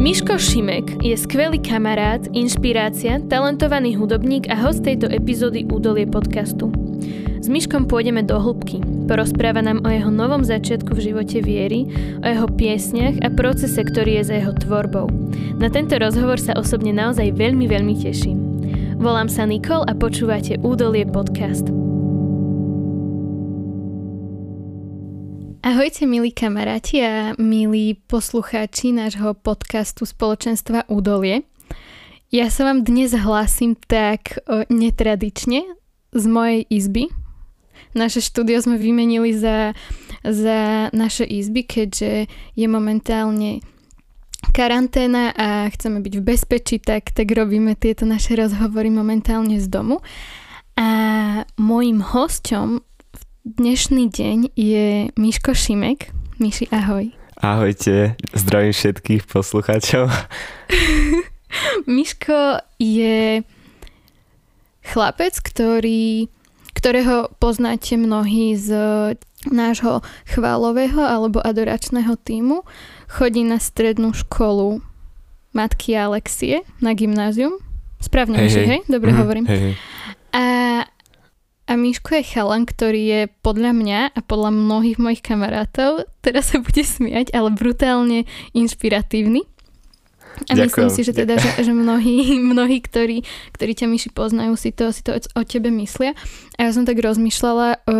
Miško Šimek je skvelý kamarát, inšpirácia, talentovaný hudobník a host tejto epizódy Údolie podcastu. S Miškom pôjdeme do hĺbky. Porozpráva nám o jeho novom začiatku v živote viery, o jeho piesniach a procese, ktorý je za jeho tvorbou. Na tento rozhovor sa osobne naozaj veľmi, veľmi teším. Volám sa Nikol a počúvate Údolie podcast. Ahojte milí kamaráti a milí poslucháči nášho podcastu spoločenstva Údolie. Ja sa vám dnes hlásim tak netradične z mojej izby. Naše štúdio sme vymenili za, za naše izby, keďže je momentálne karanténa a chceme byť v bezpečí, tak, tak robíme tieto naše rozhovory momentálne z domu. A môjim hosťom Dnešný deň je Miško Šimek. Miši, ahoj. Ahojte, zdravím všetkých poslucháčov. Miško je chlapec, ktorý, ktorého poznáte mnohí z nášho chválového alebo adoračného týmu. Chodí na strednú školu matky Alexie na gymnázium. Správne, hey, hej? hej? Dobre mm, hovorím. Hey, hey. A Miško je chalan, ktorý je podľa mňa a podľa mnohých mojich kamarátov, teraz sa bude smiať, ale brutálne inšpiratívny. A Ďakujem. myslím si, že teda, že, že mnohí, mnohí ktorí, ktorí ťa Miši poznajú, si to, si to o tebe myslia. A ja som tak rozmýšľala o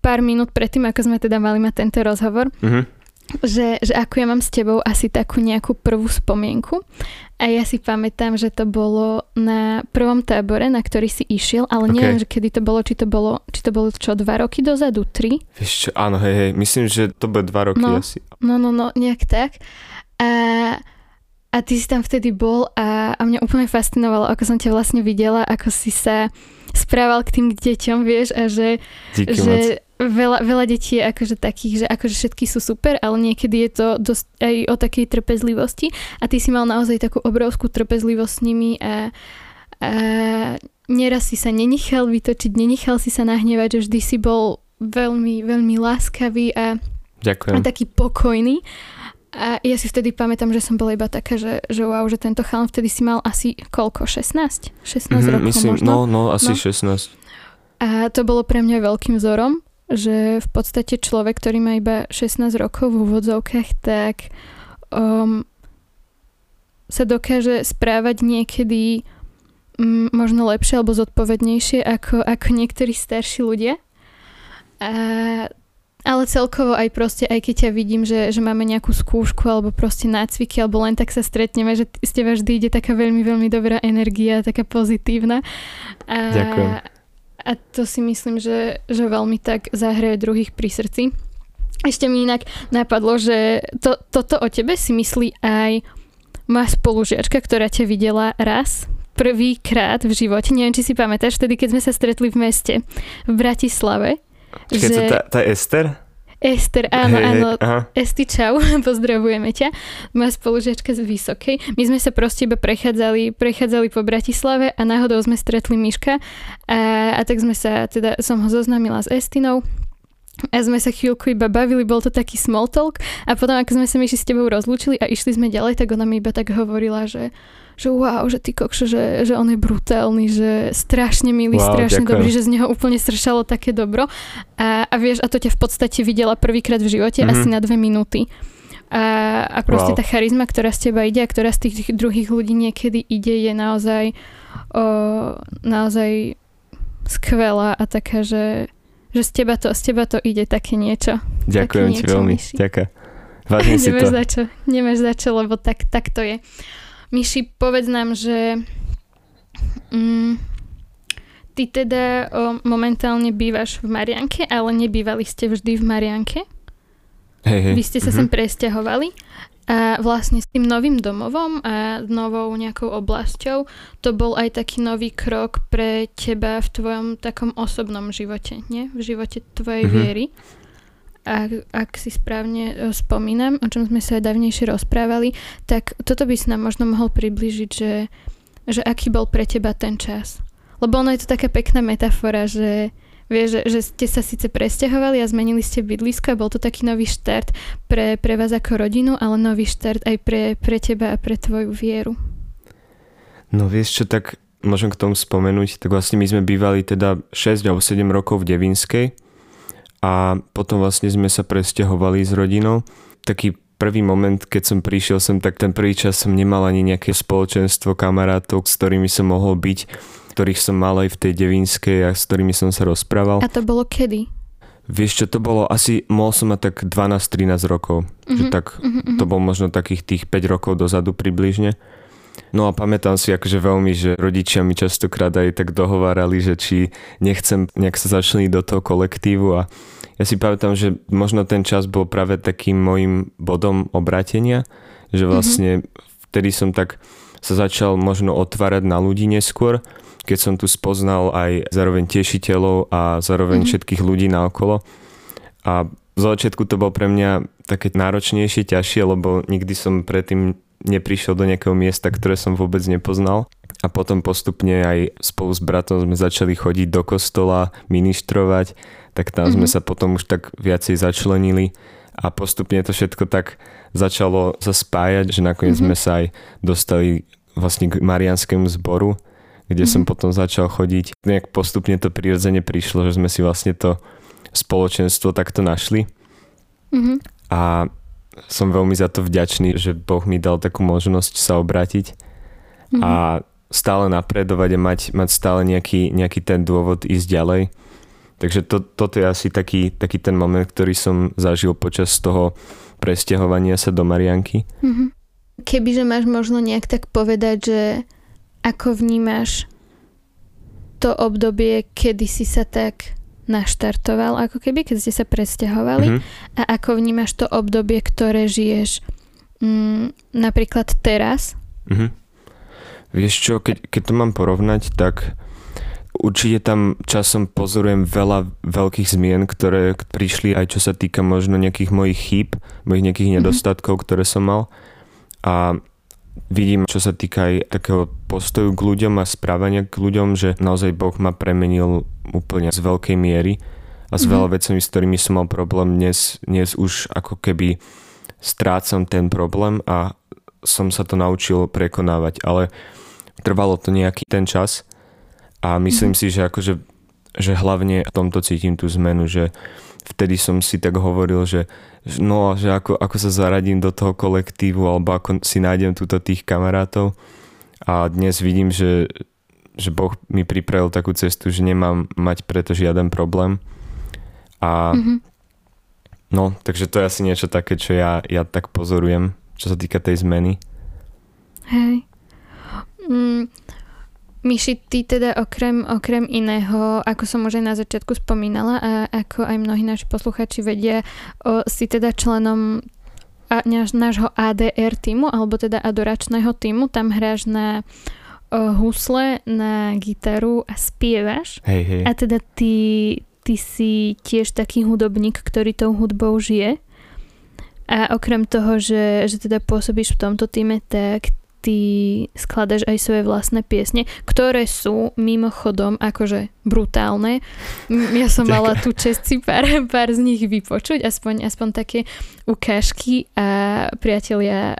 pár minút predtým, ako sme teda mali mať tento rozhovor, mm-hmm že, že ako ja mám s tebou asi takú nejakú prvú spomienku. A ja si pamätám, že to bolo na prvom tábore, na ktorý si išiel, ale okay. neviem, že kedy to bolo, či to bolo, či to bolo čo, dva roky dozadu, tri? Vieš čo, áno, hej, hej, myslím, že to bude dva roky no, asi. No, no, no, nejak tak. A, a ty si tam vtedy bol a, a mňa úplne fascinovalo, ako som ťa vlastne videla, ako si sa správal k tým deťom, vieš, a že, Díky že moc veľa, veľa detí je akože takých, že akože všetky sú super, ale niekedy je to dosť aj o takej trpezlivosti a ty si mal naozaj takú obrovskú trpezlivosť s nimi a, a neraz si sa nenechal vytočiť, nenechal si sa nahnevať, že vždy si bol veľmi, veľmi láskavý a, Ďakujem. a taký pokojný. A ja si vtedy pamätám, že som bola iba taká, že, že wow, že tento chalán vtedy si mal asi koľko? 16? 16 mm-hmm, rokov myslím, možno? No, no, asi no. 16. A to bolo pre mňa veľkým vzorom že v podstate človek, ktorý má iba 16 rokov v úvodzovkách, tak um, sa dokáže správať niekedy um, možno lepšie alebo zodpovednejšie ako, ako niektorí starší ľudia. A, ale celkovo aj proste, aj keď ťa vidím, že, že máme nejakú skúšku alebo proste nácviky alebo len tak sa stretneme, že z teba vždy ide taká veľmi, veľmi dobrá energia, taká pozitívna. A, Ďakujem a to si myslím, že, že veľmi tak zahraje druhých pri srdci. Ešte mi inak napadlo, že to, toto o tebe si myslí aj moja spolužiačka, ktorá ťa videla raz, prvýkrát v živote. Neviem, či si pamätáš, vtedy, keď sme sa stretli v meste, v Bratislave. Keď že... to tá, tá Ester? Ester, áno, hey, áno. Hey, Esti, čau, pozdravujeme ťa. Moja spolužiačka z Vysokej. My sme sa proste iba prechádzali, prechádzali po Bratislave a náhodou sme stretli Miška a, a tak sme sa, teda som ho zoznámila s Estinou a sme sa chvíľku iba bavili, bol to taký small talk a potom ako sme sa myši s tebou rozlúčili a išli sme ďalej, tak ona mi iba tak hovorila, že že wow, že ty kokšo, že, že on je brutálny, že strašne milý, wow, strašne ďakujem. dobrý, že z neho úplne sršalo také dobro. A, a vieš, a to ťa v podstate videla prvýkrát v živote mm-hmm. asi na dve minúty. A, a proste wow. tá charizma, ktorá z teba ide a ktorá z tých druhých ľudí niekedy ide, je naozaj o, naozaj skvelá a taká, že, že z teba to, z teba to ide také niečo. Ďakujem také ti veľmi, ďakujem. Vážne si nemáš to. Za čo, nemáš za čo, lebo tak, tak to je. Myši, povedz nám, že mm, ty teda o, momentálne bývaš v Marianke, ale nebývali ste vždy v Marianke. Hej, hej. Vy ste sa mm-hmm. sem presťahovali a vlastne s tým novým domovom a novou nejakou oblasťou to bol aj taký nový krok pre teba v tvojom takom osobnom živote, nie? V živote tvojej mm-hmm. viery ak, ak si správne e, spomínam, o čom sme sa aj dávnejšie rozprávali, tak toto by si nám možno mohol približiť, že, že aký bol pre teba ten čas. Lebo ono je to taká pekná metafora, že Vieš, že, že ste sa síce presťahovali a zmenili ste bydlisko a bol to taký nový štart pre, pre vás ako rodinu, ale nový štart aj pre, pre teba a pre tvoju vieru. No vieš čo, tak môžem k tomu spomenúť, tak vlastne my sme bývali teda 6 alebo 7 rokov v Devinskej a potom vlastne sme sa presťahovali s rodinou. Taký prvý moment, keď som prišiel sem, tak ten prvý čas som nemal ani nejaké spoločenstvo kamarátov, s ktorými som mohol byť ktorých som mal aj v tej Devinskej a s ktorými som sa rozprával. A to bolo kedy? Vieš čo, to bolo asi, mohol som mať tak 12-13 rokov. Uh-huh. Že mhm, tak, uh-huh. to bol možno takých tých 5 rokov dozadu približne. No a pamätám si akože veľmi, že rodičia mi častokrát aj tak dohovárali, že či nechcem nejak sa začleniť do toho kolektívu a ja si pamätám, že možno ten čas bol práve takým môjim bodom obratenia, že vlastne uh-huh. vtedy som tak sa začal možno otvárať na ľudí neskôr keď som tu spoznal aj zároveň tešiteľov a zároveň mm-hmm. všetkých ľudí naokolo. A v začiatku to bol pre mňa také náročnejšie, ťažšie, lebo nikdy som predtým neprišiel do nejakého miesta, ktoré som vôbec nepoznal. A potom postupne aj spolu s bratom sme začali chodiť do kostola, ministrovať, tak tam mm-hmm. sme mhm. sa potom už tak viacej začlenili a postupne to všetko tak začalo sa spájať, že nakoniec mm-hmm. sme sa aj dostali vlastne k Marianskému zboru, kde mm-hmm. som potom začal chodiť. Nejak postupne to prirodzene prišlo, že sme si vlastne to spoločenstvo takto našli. Mm-hmm. A som veľmi za to vďačný, že Boh mi dal takú možnosť sa obrátiť mm-hmm. a stále napredovať a mať, mať stále nejaký, nejaký ten dôvod ísť ďalej. Takže to, toto je asi taký, taký ten moment, ktorý som zažil počas toho presťahovania sa do Marianky. Mm-hmm. Kebyže máš možno nejak tak povedať, že ako vnímaš to obdobie, kedy si sa tak naštartoval, ako keby, keď ste sa presťahovali mm-hmm. a ako vnímaš to obdobie, ktoré žiješ mm, napríklad teraz? Mm-hmm. Vieš čo, keď, keď to mám porovnať, tak určite tam časom pozorujem veľa veľkých zmien, ktoré prišli aj čo sa týka možno nejakých mojich chýb, mojich nejakých mm-hmm. nedostatkov, ktoré som mal. A vidím, čo sa týka aj takého postoju k ľuďom a správania k ľuďom, že naozaj Boh ma premenil úplne z veľkej miery a s mm-hmm. veľa vecami, s ktorými som mal problém, dnes, dnes už ako keby strácam ten problém a som sa to naučil prekonávať, ale trvalo to nejaký ten čas a myslím mm-hmm. si, že akože že hlavne v tomto cítim tú zmenu, že vtedy som si tak hovoril, že no, že ako, ako sa zaradím do toho kolektívu alebo ako si nájdem túto tých kamarátov a dnes vidím, že, že Boh mi pripravil takú cestu, že nemám mať preto žiaden problém a mm-hmm. no, takže to je asi niečo také, čo ja, ja tak pozorujem, čo sa týka tej zmeny. Hej. Mm, Myši, ty teda okrem, okrem iného, ako som už aj na začiatku spomínala a ako aj mnohí naši posluchači vedia, o, si teda členom náš, nášho ADR týmu, alebo teda adoračného týmu. Tam hráš na o, husle, na gitaru a spievaš. Hej, hej. A teda ty, ty si tiež taký hudobník, ktorý tou hudbou žije. A okrem toho, že, že teda pôsobíš v tomto týme, tak ty skladaš aj svoje vlastné piesne, ktoré sú mimochodom akože brutálne. Ja som mala tú čest si pár, pár z nich vypočuť, aspoň, aspoň také ukážky a priatelia,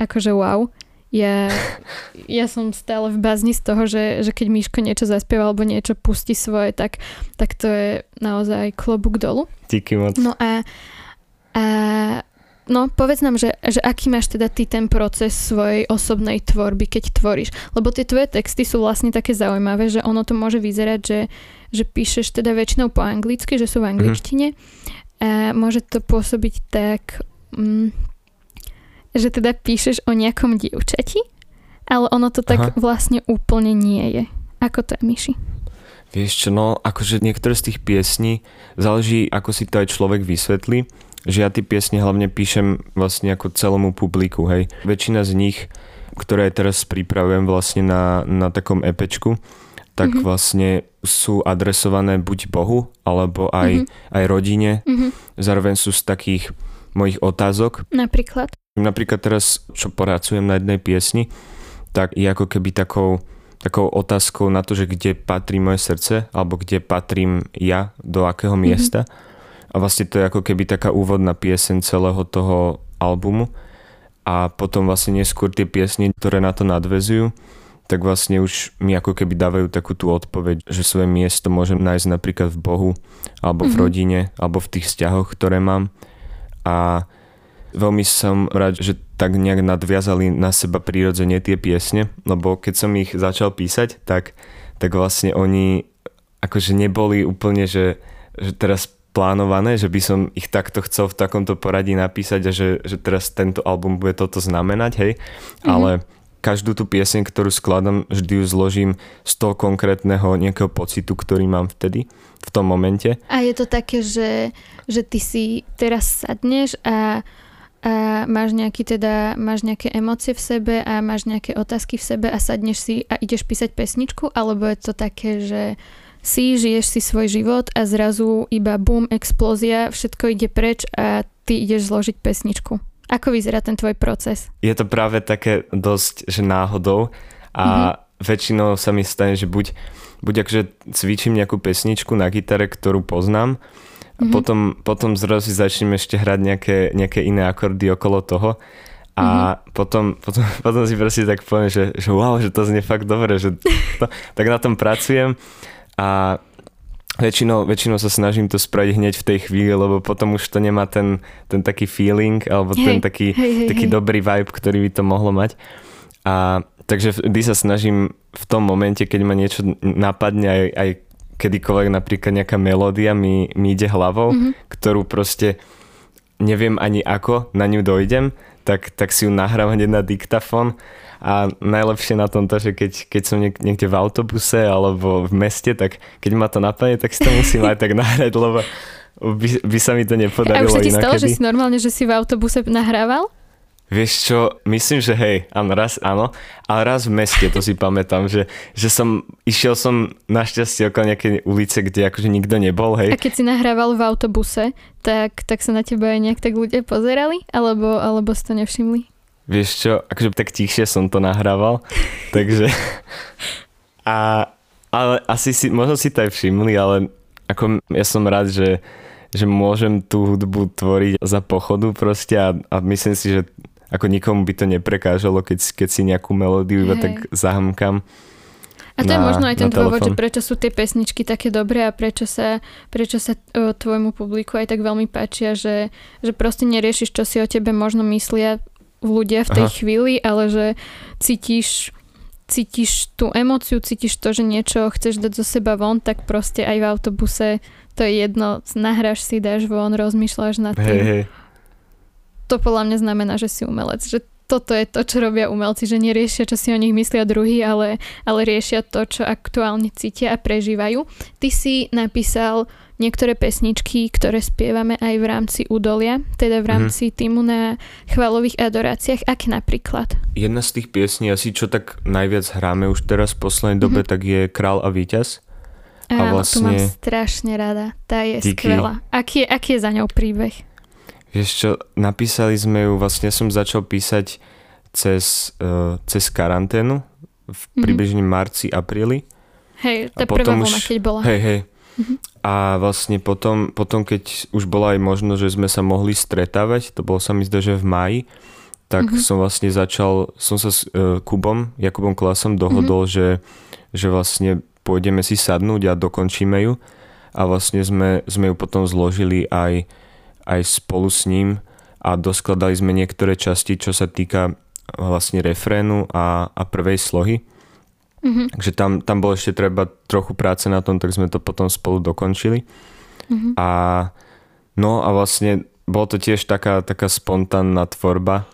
akože wow. Ja, ja som stále v bazni z toho, že, že keď Miško niečo zaspieva alebo niečo pustí svoje, tak, tak to je naozaj klobúk dolu. Díky moc. No a, a No, povedz nám, že, že aký máš teda ty ten proces svojej osobnej tvorby, keď tvoríš. Lebo tie tvoje texty sú vlastne také zaujímavé, že ono to môže vyzerať, že, že píšeš teda väčšinou po anglicky, že sú v angličtine. Mm-hmm. A môže to pôsobiť tak, mm, že teda píšeš o nejakom dievčati, ale ono to tak Aha. vlastne úplne nie je. Ako to je, Myši? Vieš čo, no akože niektoré z tých piesní záleží, ako si to aj človek vysvetlí že ja tie piesne hlavne píšem vlastne ako celomu publiku, hej. Väčšina z nich, ktoré teraz pripravujem vlastne na, na takom epečku, tak mm-hmm. vlastne sú adresované buď Bohu, alebo aj, mm-hmm. aj rodine. Mm-hmm. Zároveň sú z takých mojich otázok. Napríklad? Napríklad teraz, čo poracujem na jednej piesni, tak je ako keby takou takou otázkou na to, že kde patrí moje srdce, alebo kde patrím ja, do akého mhm. miesta. Mm-hmm. A vlastne to je ako keby taká úvodná pieseň celého toho albumu. A potom vlastne neskôr tie piesne, ktoré na to nadvezujú, tak vlastne už mi ako keby dávajú takú tú odpoveď, že svoje miesto môžem nájsť napríklad v Bohu, alebo v mm-hmm. rodine, alebo v tých vzťahoch, ktoré mám. A veľmi som rád, že tak nejak nadviazali na seba prírodzene tie piesne, lebo keď som ich začal písať, tak, tak vlastne oni akože neboli úplne, že, že teraz plánované, že by som ich takto chcel v takomto poradí napísať a že, že teraz tento album bude toto znamenať, hej. Mm-hmm. Ale každú tú pieseň, ktorú skladám, vždy ju zložím z toho konkrétneho nejakého pocitu, ktorý mám vtedy, v tom momente. A je to také, že, že ty si teraz sadneš a, a máš, nejaký teda, máš nejaké emócie v sebe a máš nejaké otázky v sebe a sadneš si a ideš písať pesničku, alebo je to také, že si, žiješ si svoj život a zrazu iba bum, explózia, všetko ide preč a ty ideš zložiť pesničku. Ako vyzerá ten tvoj proces? Je to práve také dosť, že náhodou a mm-hmm. väčšinou sa mi stane, že buď, buď akože cvičím nejakú pesničku na gitare, ktorú poznám a mm-hmm. potom, potom zrazu začnem ešte hrať nejaké, nejaké iné akordy okolo toho a mm-hmm. potom, potom, potom si proste tak poviem, že, že wow, že to znie fakt dobre, že to, tak na tom pracujem a Väčšinou, väčšinou sa snažím to spraviť hneď v tej chvíli, lebo potom už to nemá ten, ten taký feeling alebo hej, ten taký, hej, hej, taký hej. dobrý vibe, ktorý by to mohlo mať. A takže vždy sa snažím v tom momente, keď ma niečo napadne aj, aj kedykoľvek napríklad nejaká melódia mi, mi ide hlavou, mm-hmm. ktorú proste neviem ani ako na ňu dojdem, tak, tak si ju nahrávam hneď na diktafón a najlepšie na tom to, že keď, keď som niek- niekde v autobuse alebo v meste, tak keď ma to napadne, tak si to musím aj tak nahrať, lebo by, by sa mi to nepodarilo. A už sa ti stalo, že si normálne, že si v autobuse nahrával? Vieš čo, myslím, že hej, áno, raz áno, ale raz v meste, to si pamätám, že, že som, išiel som našťastie okolo nejakej ulice, kde akože nikto nebol, hej. A keď si nahrával v autobuse, tak, tak sa na teba aj nejak tak ľudia pozerali? Alebo, alebo si to nevšimli? Vieš čo, akože tak tichšie som to nahrával, takže... A, ale asi si, možno si to aj všimli, ale ako ja som rád, že, že môžem tú hudbu tvoriť za pochodu proste a, a myslím si, že ako nikomu by to neprekážalo, keď, keď si nejakú melódiu iba tak zahamkam. A to na, je možno aj ten dôvod, že prečo sú tie pesničky také dobré a prečo sa, prečo sa o, tvojmu publiku aj tak veľmi páčia, že, že proste neriešiš, čo si o tebe možno myslia ľudia v tej Aha. chvíli, ale že cítiš cítiš tú emóciu, cítiš to, že niečo chceš dať zo seba von, tak proste aj v autobuse to je jedno, nahráš si, dáš von, rozmýšľaš nad tým. Hey, hey. To podľa mňa znamená, že si umelec, že toto je to, čo robia umelci, že neriešia, čo si o nich myslia druhý, ale, ale riešia to, čo aktuálne cítia a prežívajú. Ty si napísal niektoré pesničky, ktoré spievame aj v rámci údolia, teda v mhm. rámci mm-hmm. týmu na chválových adoráciách. Aké napríklad? Jedna z tých piesní, asi čo tak najviac hráme už teraz v poslednej dobe, mm-hmm. tak je Král a víťaz. A Áno, vlastne... tu mám strašne rada. Tá je Díky. skvelá. Aký je, aký je za ňou príbeh? Čo, napísali sme ju, vlastne som začal písať cez, uh, cez karanténu v mm-hmm. približne marci, apríli. Hej, tá prvá vlna, keď bola. Hej, hej. Mm-hmm. A vlastne potom, potom, keď už bola aj možnosť, že sme sa mohli stretávať, to bolo sa mi zdá, že v máji, tak mm-hmm. som vlastne začal, som sa s uh, Kubom, Jakubom Klasom dohodol, mm-hmm. že, že vlastne pôjdeme si sadnúť a dokončíme ju. A vlastne sme, sme ju potom zložili aj, aj spolu s ním a doskladali sme niektoré časti, čo sa týka vlastne refrénu a, a prvej slohy. Mm-hmm. Takže tam, tam bolo ešte treba trochu práce na tom, tak sme to potom spolu dokončili. Mm-hmm. A no a vlastne bolo to tiež taká, taká spontánna tvorba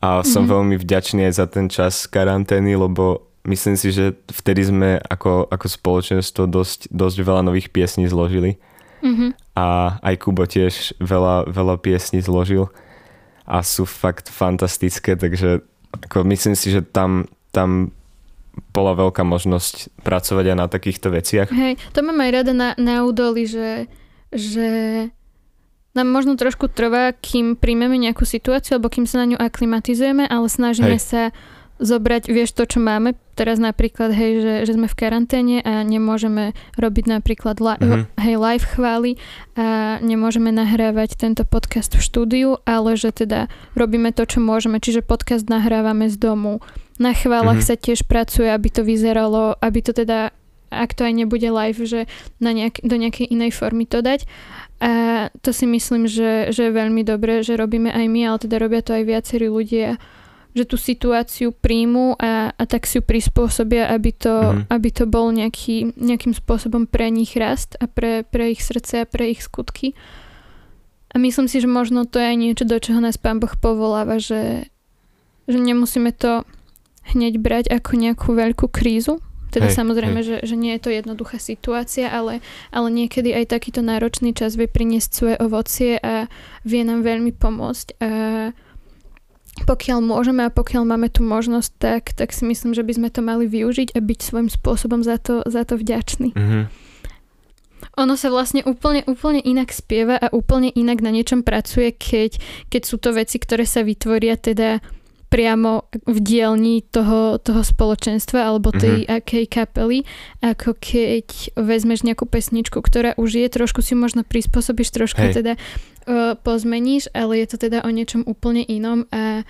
a som mm-hmm. veľmi vďačný aj za ten čas karantény, lebo myslím si, že vtedy sme ako, ako spoločenstvo dosť, dosť veľa nových piesní zložili. Mm-hmm. A aj Kubo tiež veľa, veľa piesní zložil a sú fakt fantastické, takže ako myslím si, že tam, tam bola veľká možnosť pracovať aj na takýchto veciach. Hej, to mám aj rada na, na údoli, že, že nám možno trošku trvá, kým príjmeme nejakú situáciu, alebo kým sa na ňu aklimatizujeme, ale snažíme Hej. sa zobrať, vieš, to, čo máme teraz napríklad, hej, že, že sme v karanténe a nemôžeme robiť napríklad li- mm-hmm. hej, live chvály a nemôžeme nahrávať tento podcast v štúdiu, ale že teda robíme to, čo môžeme, čiže podcast nahrávame z domu. Na chválach mm-hmm. sa tiež pracuje, aby to vyzeralo, aby to teda ak to aj nebude live, že na nejak, do nejakej inej formy to dať. A to si myslím, že, že je veľmi dobré, že robíme aj my, ale teda robia to aj viacerí ľudia, že tú situáciu príjmu a, a tak si ju prispôsobia, aby to, mm-hmm. aby to bol nejaký, nejakým spôsobom pre nich rast a pre, pre ich srdce a pre ich skutky. A myslím si, že možno to je aj niečo, do čoho nás Pán Boh povoláva, že, že nemusíme to hneď brať ako nejakú veľkú krízu, teda hej, samozrejme, hej. Že, že nie je to jednoduchá situácia, ale, ale niekedy aj takýto náročný čas vie priniesť svoje ovocie a vie nám veľmi pomôcť. A pokiaľ môžeme a pokiaľ máme tú možnosť, tak, tak si myslím, že by sme to mali využiť a byť svojím spôsobom za to, za to vďačný. Mm-hmm. Ono sa vlastne úplne, úplne inak spieva a úplne inak na niečom pracuje, keď, keď sú to veci, ktoré sa vytvoria teda priamo v dielni toho, toho spoločenstva alebo tej mm-hmm. akej kapely, ako keď vezmeš nejakú pesničku, ktorá už je, trošku si možno prispôsobíš, trošku Hej. teda uh, pozmeníš, ale je to teda o niečom úplne inom a,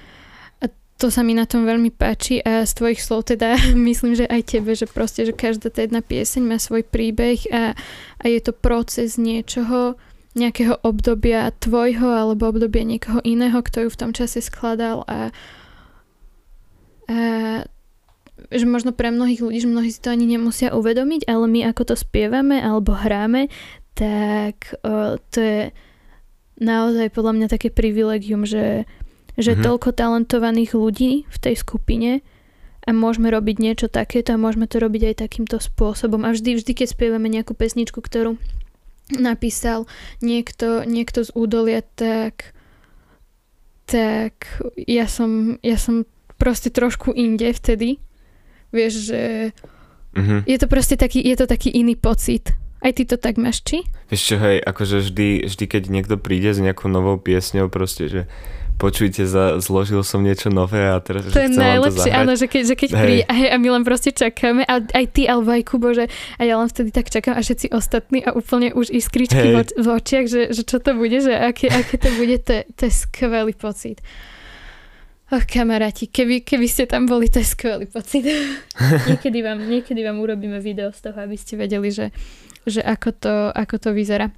a to sa mi na tom veľmi páči a z tvojich slov teda myslím, že aj tebe, že proste, že každá tá jedna pieseň má svoj príbeh a, a je to proces niečoho, nejakého obdobia tvojho alebo obdobia niekoho iného, kto ju v tom čase skladal a, že možno pre mnohých ľudí, že mnohí si to ani nemusia uvedomiť, ale my ako to spievame alebo hráme, tak o, to je naozaj podľa mňa také privilegium, že, že mm-hmm. toľko talentovaných ľudí v tej skupine a môžeme robiť niečo takéto a môžeme to robiť aj takýmto spôsobom. A vždy, vždy keď spievame nejakú pesničku, ktorú napísal niekto, niekto z údolia, tak tak ja som, ja som proste trošku inde vtedy. Vieš, že uh-huh. je to proste taký, je to taký iný pocit. Aj ty to tak máš, či? Vieš čo, hej, akože vždy, vždy keď niekto príde s nejakou novou piesňou, proste, že počujte, za, zložil som niečo nové a teraz to je najlepšie, to áno, že keď, že keď hey. príde a, a my len proste čakáme a aj ty, alebo aj Kubo, že a ja len vtedy tak čakám a všetci ostatní a úplne už iskričky hey. v, v očiach, že, že čo to bude, že aké, aké to bude, to, to je skvelý pocit. Oh, kamaráti, keby, keby ste tam boli, to je skvelý pocit. niekedy, vám, niekedy vám urobíme video z toho, aby ste vedeli, že, že ako, to, ako to vyzerá.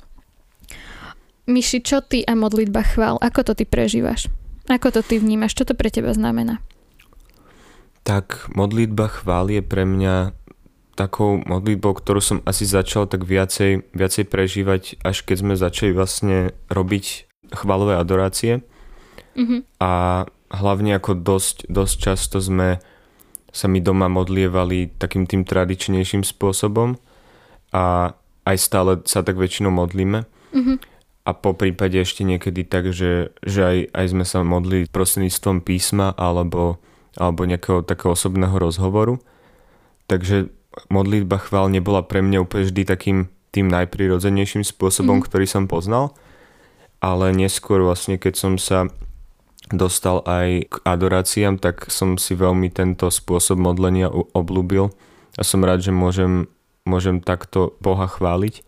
Myši, čo ty a modlitba chvál? Ako to ty prežívaš? Ako to ty vnímaš? Čo to pre teba znamená? Tak modlitba chvál je pre mňa takou modlitbou, ktorú som asi začal tak viacej, viacej prežívať, až keď sme začali vlastne robiť chválové adorácie. Mm-hmm. A hlavne ako dosť, dosť často sme sa mi doma modlievali takým tým tradičnejším spôsobom a aj stále sa tak väčšinou modlíme. Mm-hmm. A po prípade ešte niekedy tak, že, že aj, aj sme sa modlili prostredníctvom písma alebo, alebo nejakého takého osobného rozhovoru. Takže modlitba chvál nebola pre mňa úplne vždy takým tým najprirodzenejším spôsobom, mm. ktorý som poznal. Ale neskôr vlastne, keď som sa dostal aj k adoráciám, tak som si veľmi tento spôsob modlenia oblúbil a som rád, že môžem, môžem takto Boha chváliť.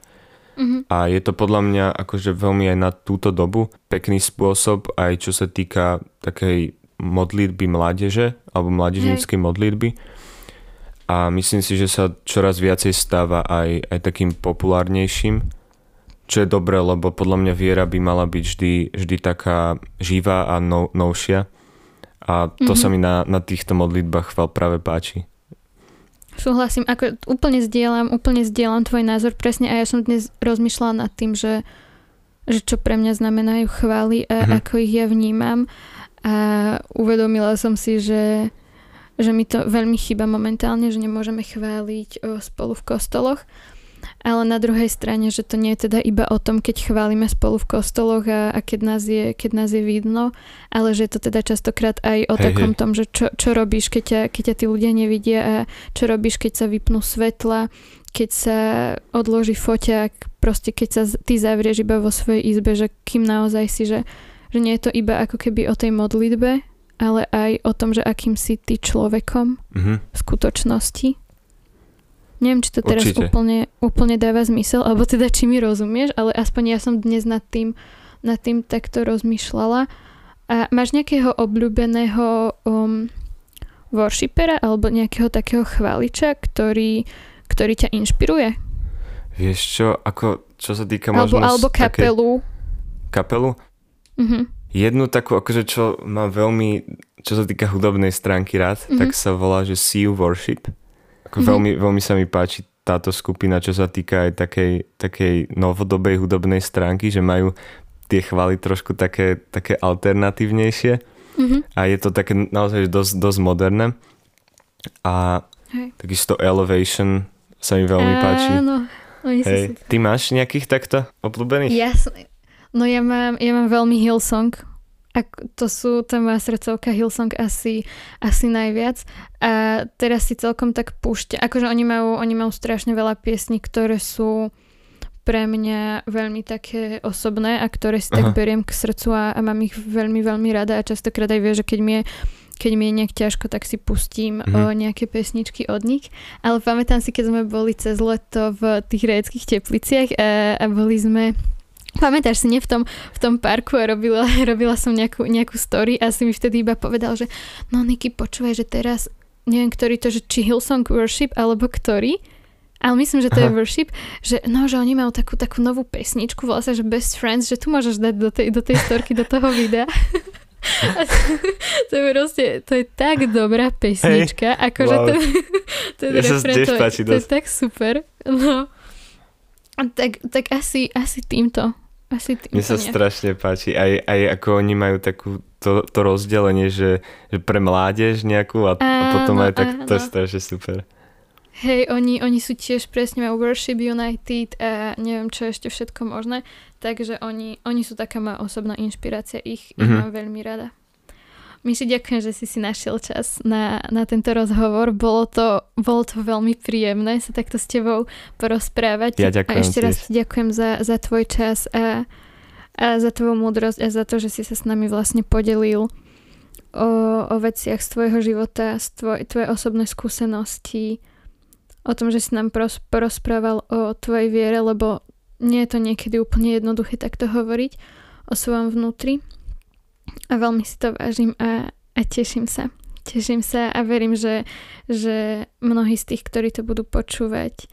Mm-hmm. A je to podľa mňa akože veľmi aj na túto dobu pekný spôsob, aj čo sa týka takej modlitby mládeže alebo mládežníckej modlitby. A myslím si, že sa čoraz viacej stáva aj, aj takým populárnejším čo je dobré, lebo podľa mňa viera by mala byť vždy, vždy taká živá a no, novšia. A to mm-hmm. sa mi na, na týchto modlitbách chval práve páči. Súhlasím, ako úplne zdieľam, úplne zdieľam tvoj názor presne a ja som dnes rozmýšľala nad tým, že, že čo pre mňa znamenajú chvály a mm-hmm. ako ich ja vnímam a uvedomila som si, že, že mi to veľmi chýba momentálne, že nemôžeme chváliť spolu v kostoloch ale na druhej strane, že to nie je teda iba o tom, keď chválime spolu v kostoloch a, a keď, nás je, keď nás je vidno, ale že je to teda častokrát aj o hej, takom hej. tom, že čo, čo robíš, keď ťa, keď ťa tí ľudia nevidia a čo robíš, keď sa vypnú svetla, keď sa odloží foťák, proste keď sa ty zavrieš iba vo svojej izbe, že kým naozaj si, že, že nie je to iba ako keby o tej modlitbe, ale aj o tom, že akým si ty človekom mm-hmm. v skutočnosti. Neviem, či to teraz úplne, úplne dáva zmysel, alebo teda či mi rozumieš, ale aspoň ja som dnes nad tým, nad tým takto rozmýšľala. A máš nejakého obľúbeného um, worshipera alebo nejakého takého chváliča, ktorý, ktorý ťa inšpiruje? Vieš čo, ako, čo sa týka alebo. Alebo kapelu. Také... Kapelu? Mhm. Jednu takú, akože čo mám veľmi, čo sa týka hudobnej stránky rád, mm-hmm. tak sa volá, že See You Worship. Ako mm-hmm. veľmi, veľmi sa mi páči táto skupina, čo sa týka aj takej, takej novodobej hudobnej stránky, že majú tie chvály trošku také, také alternatívnejšie mm-hmm. a je to také naozaj dosť, dosť moderné. A Hej. takisto Elevation sa mi veľmi páči. Áno. Hej. Ty máš nejakých takto obľúbených? Jasne. No ja mám, ja mám veľmi Hillsong. A to sú, tá moja srdcovka Hillsong asi, asi najviac. A teraz si celkom tak púšťa. Akože oni majú, oni majú strašne veľa piesní, ktoré sú pre mňa veľmi také osobné a ktoré si Aha. tak beriem k srdcu a, a mám ich veľmi, veľmi rada a častokrát aj vie, že keď mi je keď mi je nejak ťažko, tak si pustím mm-hmm. o nejaké pesničky od nich. Ale pamätám si, keď sme boli cez leto v tých réckých tepliciach a, a boli sme Pamätáš si, nie v tom, v tom parku a robila, robila som nejakú, nejakú story a si mi vtedy iba povedal, že no Niky, počúvaj, že teraz neviem, ktorý to, že či Hillsong Worship alebo ktorý, ale myslím, že to Aha. je worship, že no, že oni majú takú, takú novú pesničku, volá sa, že Best Friends, že tu môžeš dať do tej, do tej storky, do toho videa. A to, to je proste, to je tak dobrá pesnička, hey, akože wow. ten, ten ja refren, to, to je tak super. No. Tak, tak asi, asi týmto. Asi Mne sa nejak. strašne páči, aj, aj ako oni majú takú to, to rozdelenie, že, že pre mládež nejakú a, áno, a potom aj tak, áno. to je strašne super. Hej, oni, oni sú tiež presne majú Worship United a neviem čo ešte všetko možné, takže oni, oni sú taká moja osobná inšpirácia, ich, mm-hmm. ich mhm. mám veľmi rada. Myši, ďakujem, že si si našiel čas na, na tento rozhovor. Bolo to, bolo to veľmi príjemné sa takto s tebou porozprávať. Ja ďakujem a ešte raz ti ďakujem za, za tvoj čas a, a za tvoju múdrosť a za to, že si sa s nami vlastne podelil o, o veciach z tvojho života, z tvoj, tvoje osobné skúsenosti, o tom, že si nám pros, porozprával o tvojej viere, lebo nie je to niekedy úplne jednoduché takto hovoriť o svojom vnútri a veľmi si to vážim a, a teším sa. Teším sa a verím, že, že mnohí z tých, ktorí to budú počúvať,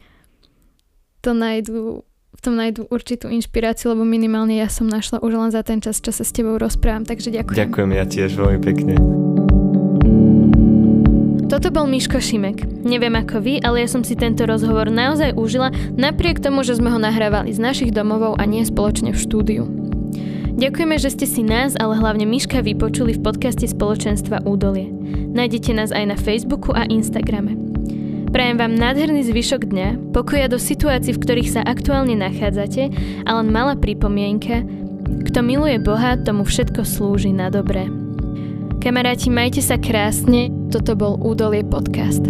to nájdú, v tom nájdú určitú inšpiráciu, lebo minimálne ja som našla už len za ten čas, čo sa s tebou rozprávam, takže ďakujem. Ďakujem ja tiež veľmi pekne. Toto bol Miško Šimek. Neviem ako vy, ale ja som si tento rozhovor naozaj užila, napriek tomu, že sme ho nahrávali z našich domovov a nie spoločne v štúdiu. Ďakujeme, že ste si nás, ale hlavne Miška vypočuli v podcaste spoločenstva Údolie. Nájdete nás aj na Facebooku a Instagrame. Prajem vám nádherný zvyšok dňa, pokoja do situácií, v ktorých sa aktuálne nachádzate a len malá pripomienka, kto miluje Boha, tomu všetko slúži na dobré. Kamaráti, majte sa krásne, toto bol Údolie podcast.